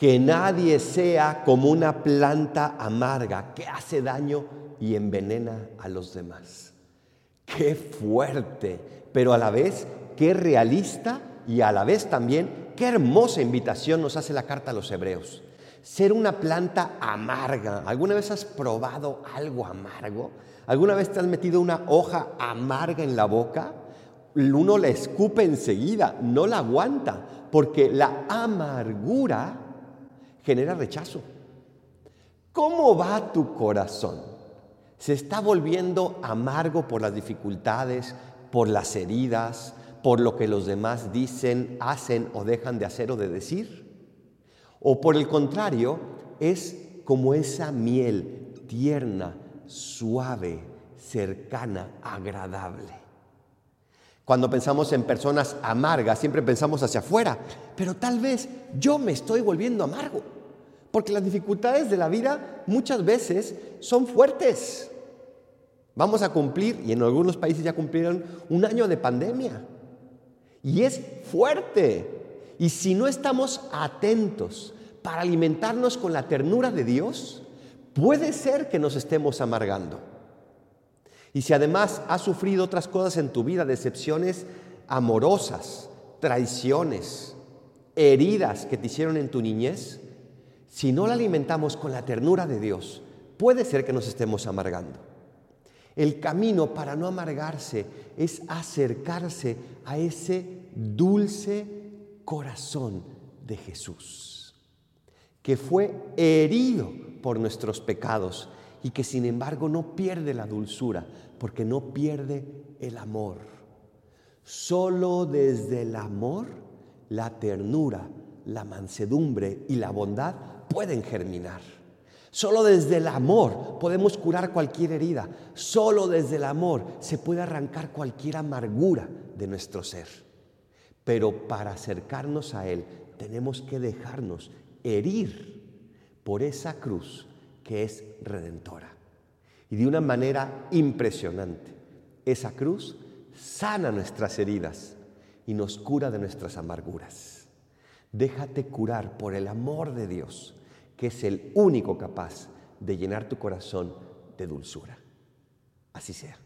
Que nadie sea como una planta amarga que hace daño y envenena a los demás. Qué fuerte, pero a la vez qué realista y a la vez también qué hermosa invitación nos hace la carta a los hebreos. Ser una planta amarga. ¿Alguna vez has probado algo amargo? ¿Alguna vez te has metido una hoja amarga en la boca? Uno la escupe enseguida, no la aguanta, porque la amargura genera rechazo. ¿Cómo va tu corazón? ¿Se está volviendo amargo por las dificultades, por las heridas, por lo que los demás dicen, hacen o dejan de hacer o de decir? ¿O por el contrario, es como esa miel tierna, suave, cercana, agradable? Cuando pensamos en personas amargas, siempre pensamos hacia afuera, pero tal vez yo me estoy volviendo amargo, porque las dificultades de la vida muchas veces son fuertes. Vamos a cumplir, y en algunos países ya cumplieron, un año de pandemia. Y es fuerte. Y si no estamos atentos para alimentarnos con la ternura de Dios, puede ser que nos estemos amargando. Y si además has sufrido otras cosas en tu vida, decepciones amorosas, traiciones, heridas que te hicieron en tu niñez, si no la alimentamos con la ternura de Dios, puede ser que nos estemos amargando. El camino para no amargarse es acercarse a ese dulce corazón de Jesús, que fue herido por nuestros pecados y que sin embargo no pierde la dulzura, porque no pierde el amor. Solo desde el amor la ternura, la mansedumbre y la bondad pueden germinar. Solo desde el amor podemos curar cualquier herida. Solo desde el amor se puede arrancar cualquier amargura de nuestro ser. Pero para acercarnos a Él tenemos que dejarnos herir por esa cruz que es redentora. Y de una manera impresionante, esa cruz sana nuestras heridas y nos cura de nuestras amarguras. Déjate curar por el amor de Dios que es el único capaz de llenar tu corazón de dulzura. Así sea.